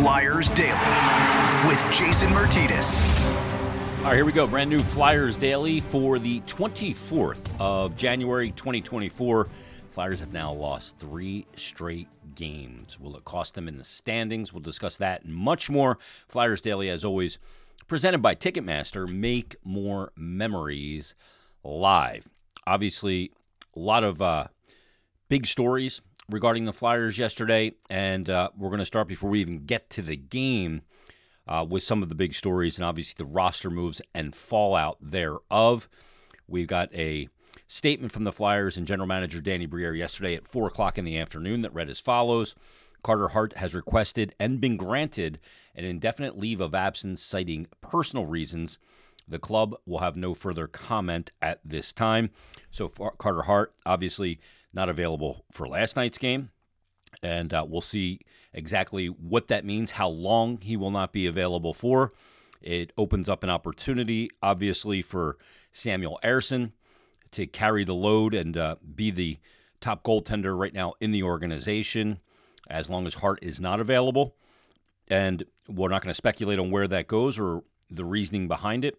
Flyers Daily with Jason Myrtetus. All right, here we go. Brand new Flyers Daily for the 24th of January 2024. Flyers have now lost three straight games. Will it cost them in the standings? We'll discuss that and much more. Flyers Daily, as always, presented by Ticketmaster. Make more memories live. Obviously, a lot of uh, big stories regarding the Flyers yesterday, and uh, we're going to start before we even get to the game uh, with some of the big stories and obviously the roster moves and fallout thereof. We've got a statement from the Flyers and general manager Danny Briere yesterday at 4 o'clock in the afternoon that read as follows Carter Hart has requested and been granted an indefinite leave of absence citing personal reasons. The club will have no further comment at this time. So, Carter Hart, obviously not available for last night's game. And uh, we'll see exactly what that means, how long he will not be available for. It opens up an opportunity, obviously, for Samuel Ersson to carry the load and uh, be the top goaltender right now in the organization as long as Hart is not available. And we're not going to speculate on where that goes or the reasoning behind it.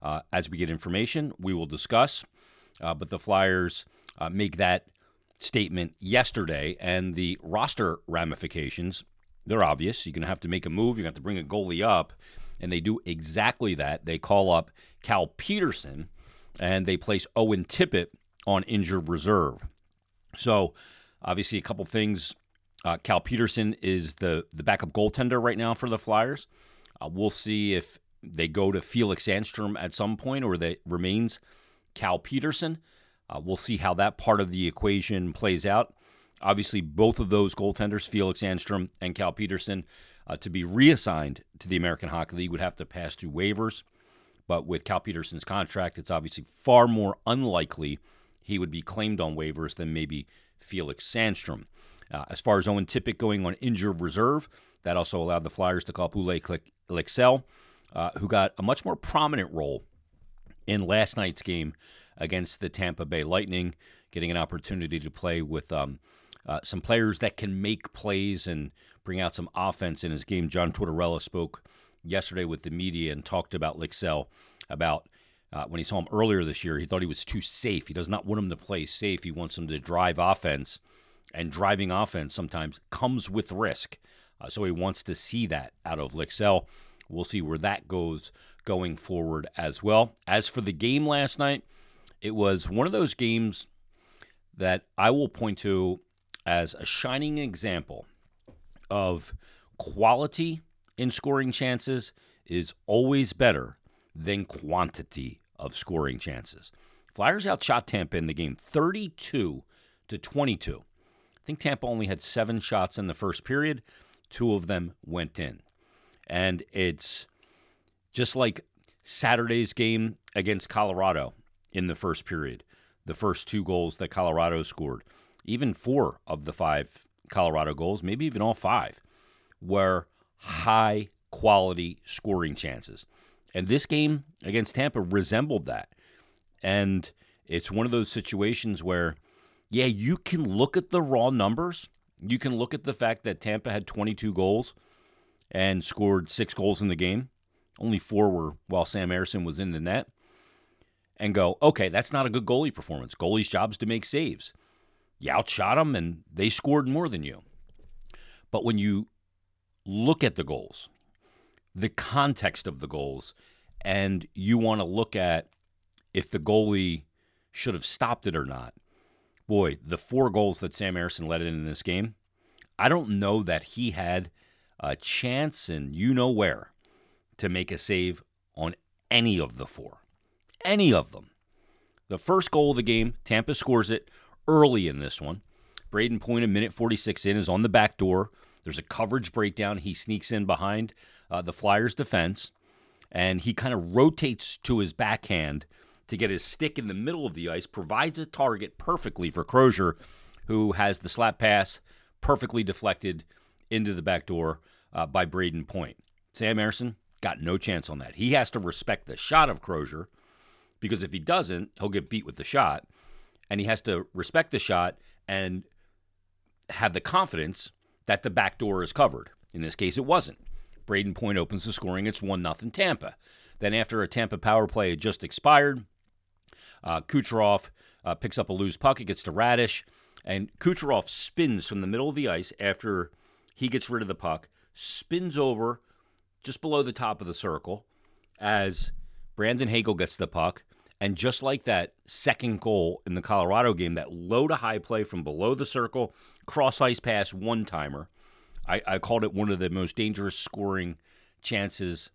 Uh, as we get information, we will discuss. Uh, but the Flyers uh, make that statement yesterday, and the roster ramifications, they're obvious. You're going to have to make a move. You're going to have to bring a goalie up, and they do exactly that. They call up Cal Petersen and they place Owen Tippett on injured reserve. So, obviously, a couple things. Uh, Cal Petersen is the the backup goaltender right now for the Flyers. Uh, we'll see if they go to Felix Sandstrom at some point, or that remains Cal Petersen. Uh, we'll see how that part of the equation plays out. Obviously, both of those goaltenders, Felix Sandstrom and Cal Petersen, uh, to be reassigned to the American Hockey League would have to pass through waivers. But with Cal Petersen's contract, it's obviously far more unlikely he would be claimed on waivers than maybe Felix Sandstrom. Uh, as far as Owen Tippett going on injured reserve, that also allowed the Flyers to call up Olle uh, who got a much more prominent role in last night's game against the Tampa Bay Lightning, getting an opportunity to play with um, uh, some players that can make plays and bring out some offense in his game. John Tortorella spoke yesterday with the media and talked about Lycksell, about uh, when he saw him earlier this year, he thought he was too safe. He does not want him to play safe. He wants him to drive offense, and driving offense sometimes comes with risk. Uh, so he wants to see that out of Lycksell. We'll see where that goes going forward as well. As for the game last night, it was one of those games that I will point to as a shining example of quality in scoring chances is always better than quantity of scoring chances. Flyers outshot Tampa in the game 32 to 22. I think Tampa only had seven shots in the first period, two of them went in. And it's just like Saturday's game against Colorado in the first period. The first two goals that Colorado scored, even four of the five Colorado goals, maybe even all five, were high quality scoring chances. And this game against Tampa resembled that. And it's one of those situations where, yeah, you can look at the raw numbers. You can look at the fact that Tampa had 22 goals and scored six goals in the game. Only four were while Sam Ersson was in the net and go, okay, that's not a good goalie performance. Goalie's job is to make saves. You outshot them and they scored more than you. But when you look at the goals, the context of the goals, and you want to look at if the goalie should have stopped it or not, boy, the four goals that Sam Ersson let in in this game, I don't know that he had a chance and you know where to make a save on any of the four any of them. The first goal of the game, Tampa scores it early in this one. Brayden Point, a minute 46 in, is on the back door. There's a coverage breakdown. He sneaks in behind uh, the Flyers' defense, and he kind of rotates to his backhand to get his stick in the middle of the ice, provides a target perfectly for Crozier, who has the slap pass perfectly deflected into the back door uh, by Brayden Point. Sam Ersson got no chance on that. He has to respect the shot of Crozier because if he doesn't, he'll get beat with the shot. And he has to respect the shot and have the confidence that the back door is covered. In this case, it wasn't. Brayden Point opens the scoring. It's 1 0 Tampa. Then, after a Tampa power play had just expired, uh, Kucherov uh, picks up a loose puck. It gets to Raddysh, and Kucherov spins from the middle of the ice after he gets rid of the puck, spins over just below the top of the circle as Brandon Hagel gets the puck. And just like that second goal in the Colorado game, that low to high play from below the circle, cross ice pass, one timer. I, I called it one of the most dangerous scoring chances,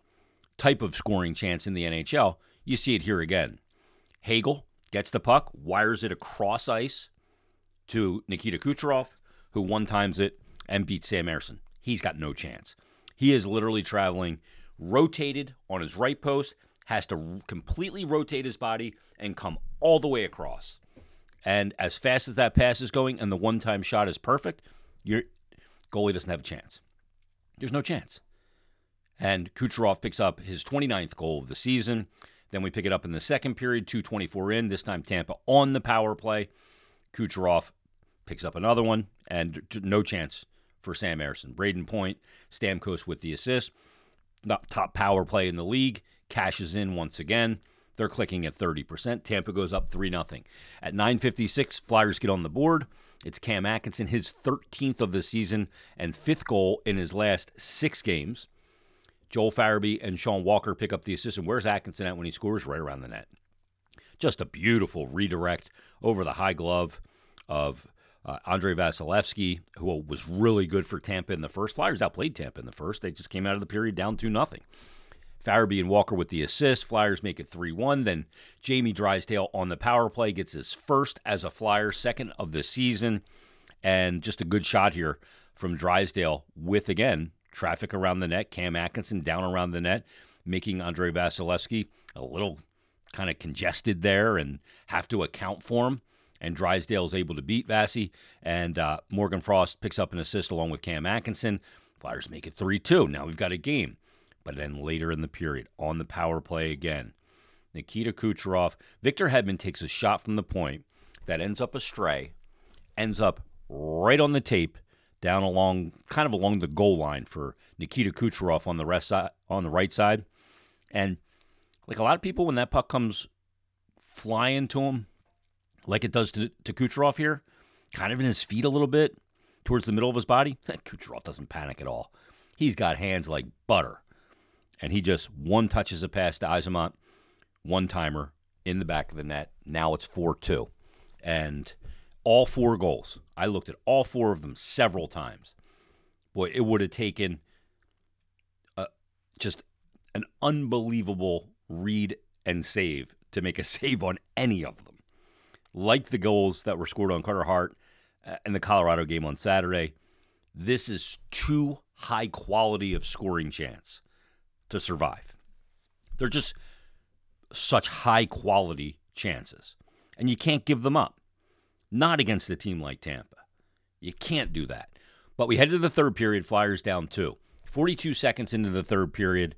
type of scoring chance in the NHL. You see it here again. Hagel gets the puck, wires it across ice to Nikita Kucherov, who one times it and beats Sam Ersson. He's got no chance. He is literally traveling rotated on his right post, has to completely rotate his body and come all the way across. And as fast as that pass is going and the one time shot is perfect, your goalie doesn't have a chance. There's no chance. And Kucherov picks up his 29th goal of the season. Then we pick it up in the second period, 224 in, this time Tampa on the power play. Kucherov picks up another one, and no chance for Sam Ersson. Brayden Point, Stamkos with the assist. Top power play in the league, cashes in once again. They're clicking at 30%. Tampa goes up 3 0. At 9.56, Flyers get on the board. It's Cam Atkinson, his 13th of the season and fifth goal in his last six games. Joel Farabee and Sean Walker pick up the assist. And where's Atkinson at when he scores? Right around the net. Just a beautiful redirect over the high glove of uh, Andrei Vasilevskiy, who was really good for Tampa in the first. Flyers outplayed Tampa in the first. They just came out of the period down 2 0. Farabee and Walker with the assist. Flyers make it 3 1. Then Jamie Drysdale on the power play gets his first as a Flyer, second of the season. And just a good shot here from Drysdale with, again, traffic around the net. Cam Atkinson down around the net, making Andre Vasilevskiy a little kind of congested there and have to account for him. And Drysdale is able to beat Vassy. And uh, Morgan Frost picks up an assist along with Cam Atkinson. Flyers make it 3 2. Now we've got a game. But then later in the period, on the power play again, Nikita Kucherov, Victor Hedman takes a shot from the point that ends up astray, ends up right on the tape, down along kind of along the goal line for Nikita Kucherov on the rest side, on the right side, and like a lot of people when that puck comes flying to him, like it does to, to Kucherov here, kind of in his feet a little bit towards the middle of his body. Kucherov doesn't panic at all. He's got hands like butter and he just one touches a pass to Eyssimont, one timer in the back of the net. Now it's 4 2. And all four goals, I looked at all four of them several times. Boy, it would have taken a, just an unbelievable read and save to make a save on any of them. Like the goals that were scored on Carter Hart uh, in the Colorado game on Saturday, this is too high quality of scoring chance to survive. They're just such high quality chances. And you can't give them up. Not against a team like Tampa. You can't do that. But we head to the third period, Flyers down two. 42 seconds into the third period.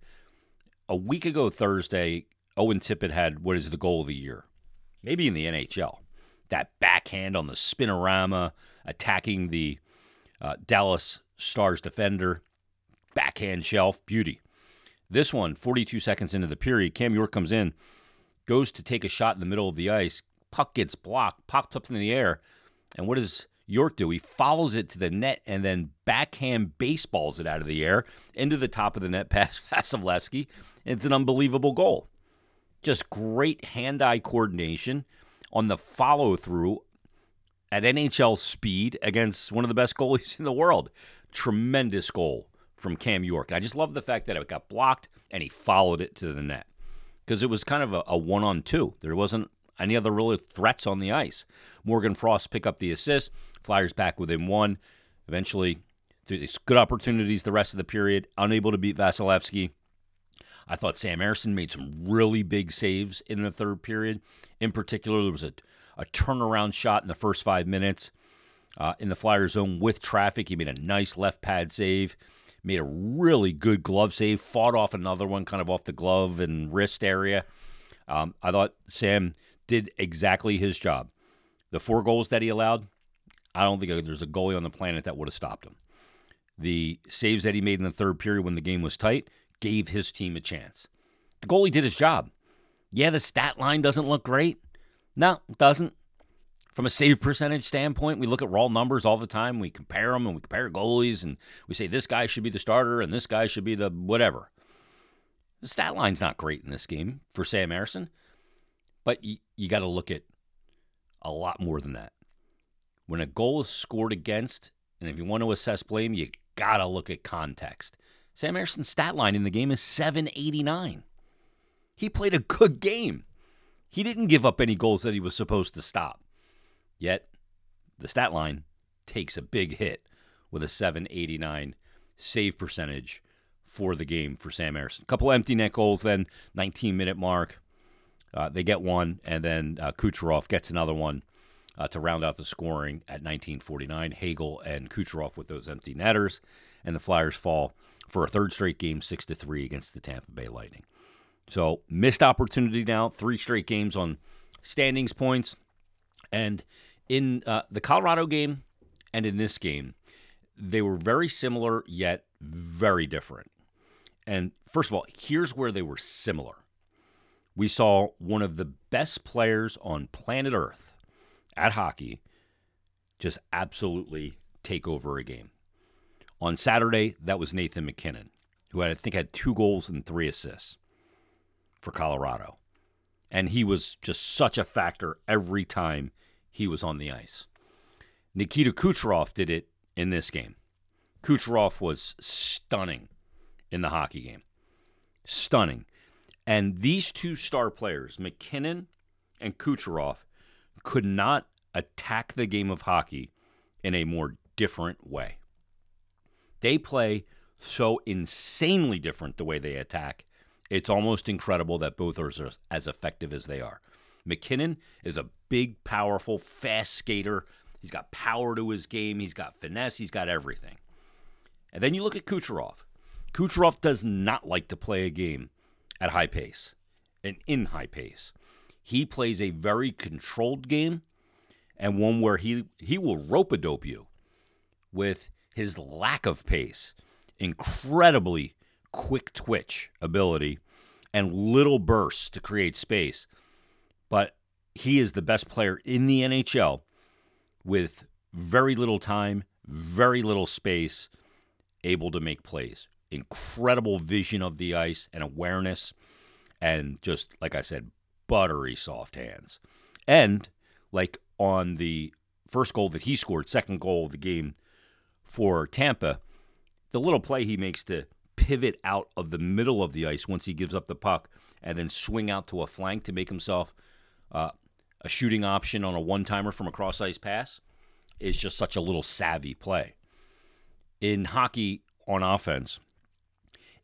A week ago Thursday, Owen Tippett had what is the goal of the year? Maybe in the NHL. That backhand on the spinorama, attacking the uh, Dallas Stars defender, backhand shelf, beauty. This one, 42 seconds into the period, Cam York comes in, goes to take a shot in the middle of the ice. Puck gets blocked, pops up in the air. And what does York do? He follows it to the net and then backhand baseballs it out of the air into the top of the net past Vasilevskiy. It's an unbelievable goal. Just great hand eye coordination on the follow through at NHL speed against one of the best goalies in the world. Tremendous goal from Cam York. And I just love the fact that it got blocked and he followed it to the net because it was kind of a, a one on two. There wasn't any other real threats on the ice. Morgan Frost pick up the assist. Flyers back within one. Eventually, through it's good opportunities the rest of the period. Unable to beat Vasilevskiy. I thought Sam Ersson made some really big saves in the third period. In particular, there was a, a turnaround shot in the first five minutes uh, in the Flyers zone with traffic. He made a nice left pad save made a really good glove save, fought off another one kind of off the glove and wrist area. Um, I thought Sam did exactly his job. The four goals that he allowed, I don't think there's a goalie on the planet that would have stopped him. The saves that he made in the third period when the game was tight gave his team a chance. The goalie did his job. Yeah, the stat line doesn't look great. No, it doesn't. From a save percentage standpoint, we look at raw numbers all the time. We compare them and we compare goalies and we say this guy should be the starter and this guy should be the whatever. The stat line's not great in this game for Sam Ersson, but you, you got to look at a lot more than that. When a goal is scored against, and if you want to assess blame, you got to look at context. Sam Ersson's stat line in the game is 789. He played a good game. He didn't give up any goals that he was supposed to stop. Yet, the stat line takes a big hit with a 789 save percentage for the game for Sam Ersson. A couple empty net goals, then 19 minute mark. Uh, they get one, and then uh, Kucherov gets another one uh, to round out the scoring at 1949. Hagel and Kucherov with those empty netters, and the Flyers fall for a third straight game, six to three against the Tampa Bay Lightning. So missed opportunity now, three straight games on standings points, and in uh, the Colorado game and in this game, they were very similar yet very different. And first of all, here's where they were similar. We saw one of the best players on planet Earth at hockey just absolutely take over a game. On Saturday, that was Nathan MacKinnon, who had, I think had two goals and three assists for Colorado. And he was just such a factor every time he was on the ice. Nikita Kucherov did it in this game. Kucherov was stunning in the hockey game. Stunning. And these two star players, MacKinnon and Kucherov, could not attack the game of hockey in a more different way. They play so insanely different the way they attack. It's almost incredible that both are as effective as they are. MacKinnon is a big, powerful, fast skater. He's got power to his game. He's got finesse. He's got everything. And then you look at Kucherov. Kucherov does not like to play a game at high pace and in high pace. He plays a very controlled game and one where he, he will rope a dope you with his lack of pace, incredibly quick twitch ability, and little bursts to create space. But he is the best player in the NHL with very little time, very little space, able to make plays incredible vision of the ice and awareness, and just like I said, buttery soft hands. And like on the first goal that he scored, second goal of the game for Tampa, the little play he makes to pivot out of the middle of the ice once he gives up the puck and then swing out to a flank to make himself uh, a shooting option on a one timer from a cross ice pass is just such a little savvy play. In hockey on offense,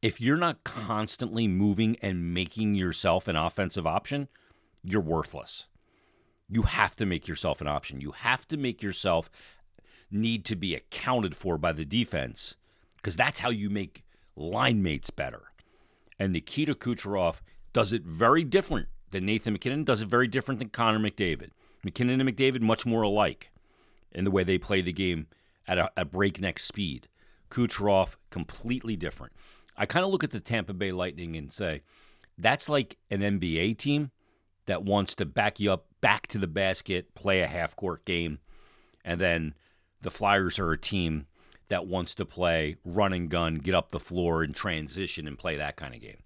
if you're not constantly moving and making yourself an offensive option, you're worthless. You have to make yourself an option. You have to make yourself need to be accounted for by the defense because that's how you make line mates better. And Nikita Kucherov does it very different than Nathan MacKinnon, does it very different than Connor McDavid. MacKinnon and McDavid much more alike in the way they play the game at a, a breakneck speed. Kucherov completely different. I kind of look at the Tampa Bay Lightning and say, that's like an NBA team that wants to back you up back to the basket, play a half court game. And then the Flyers are a team that wants to play run and gun, get up the floor and transition and play that kind of game.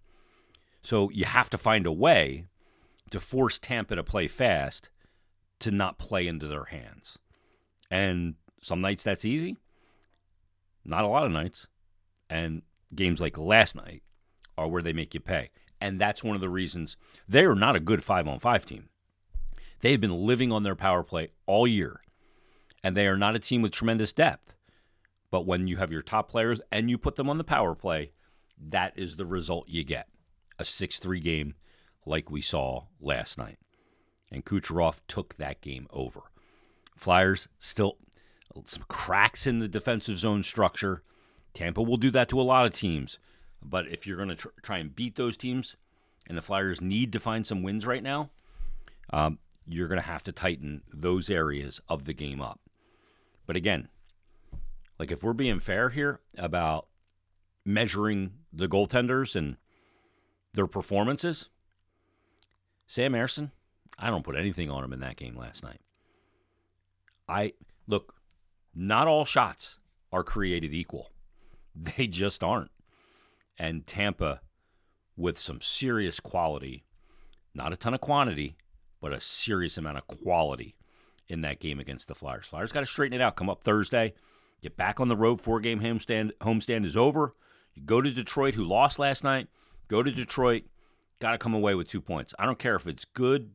So you have to find a way to force Tampa to play fast to not play into their hands. And some nights that's easy, not a lot of nights. And games like last night are where they make you pay. And that's one of the reasons they are not a good five on five team. They have been living on their power play all year, and they are not a team with tremendous depth. But when you have your top players and you put them on the power play, that is the result you get a 6 3 game like we saw last night. And Kucherov took that game over. Flyers still some cracks in the defensive zone structure. Tampa will do that to a lot of teams. But if you're going to tr- try and beat those teams, and the Flyers need to find some wins right now, um, you're going to have to tighten those areas of the game up. But again, Like, if we're being fair here about measuring the goaltenders and their performances, Sam Ersson, I don't put anything on him in that game last night. I look, not all shots are created equal. They just aren't. And Tampa, with some serious quality, not a ton of quantity, but a serious amount of quality in that game against the Flyers. Flyers got to straighten it out. Come up Thursday, get back on the road. Four game homestand homestand is over. You go to Detroit, who lost last night. Go to Detroit. Got to come away with two points. I don't care if it's good,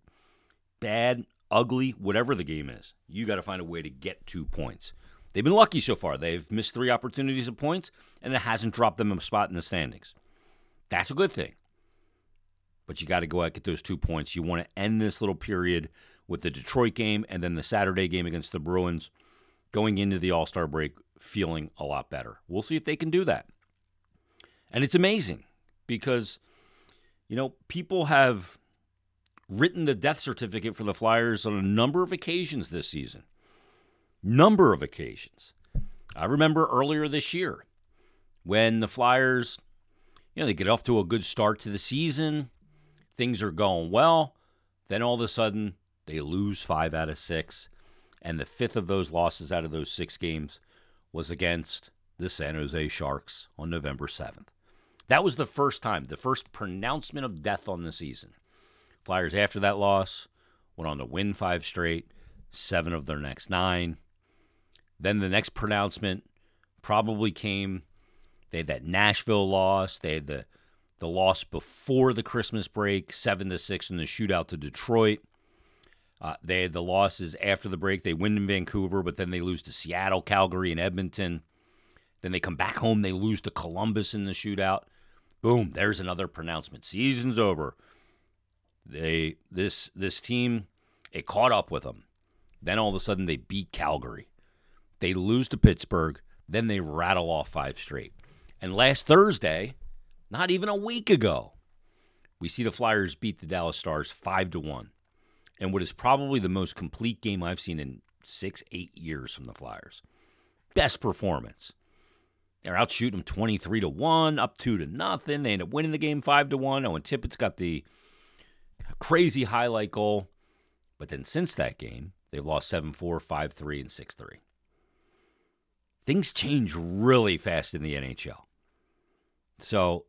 bad, ugly, whatever the game is. You got to find a way to get two points. They've been lucky so far. They've missed three opportunities of points, and it hasn't dropped them a spot in the standings. That's a good thing. But you got to go out and get those two points. You want to end this little period with the Detroit game and then the Saturday game against the Bruins, going into the All Star break feeling a lot better. We'll see if they can do that. And it's amazing because, you know, people have written the death certificate for the Flyers on a number of occasions this season. Number of occasions. I remember earlier this year when the Flyers, you know, they get off to a good start to the season, things are going well, then all of a sudden they lose five out of six. And the fifth of those losses out of those six games was against the San Jose Sharks on November 7th. That was the first time, the first pronouncement of death on the season. Flyers, after that loss, went on to win five straight, seven of their next nine. Then the next pronouncement probably came. They had that Nashville loss. They had the the loss before the Christmas break, seven to six in the shootout to Detroit. Uh, they had the losses after the break. They win in Vancouver, but then they lose to Seattle, Calgary, and Edmonton. Then they come back home. They lose to Columbus in the shootout. Boom! There's another pronouncement. Season's over. They this this team it caught up with them. Then all of a sudden they beat Calgary. They lose to Pittsburgh. Then they rattle off five straight. And last Thursday, not even a week ago, we see the Flyers beat the Dallas Stars five to one and what is probably the most complete game I've seen in six, eight years from the Flyers. Best performance. They're out shooting them 23 to 1, up 2 to nothing. They end up winning the game 5 to 1. Oh, and Tippett's got the crazy highlight goal. But then since that game, they've lost 7 4, 5 3, and 6 3. Things change really fast in the NHL. So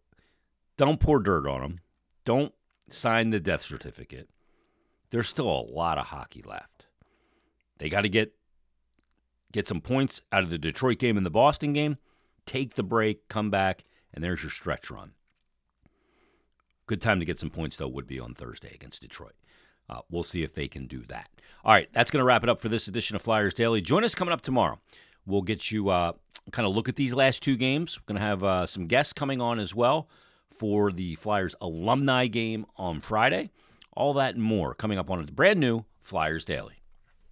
don't pour dirt on them. Don't sign the death certificate there's still a lot of hockey left. They got to get get some points out of the Detroit game and the Boston game, take the break, come back, and there's your stretch run. Good time to get some points, though, would be on Thursday against Detroit. Uh, we'll see if they can do that. All right, that's going to wrap it up for this edition of Flyers Daily. Join us coming up tomorrow. We'll get you uh, kind of look at these last two games. We're going to have uh, some guests coming on as well for the Flyers alumni game on Friday. All that and more coming up on a brand new Flyers Daily.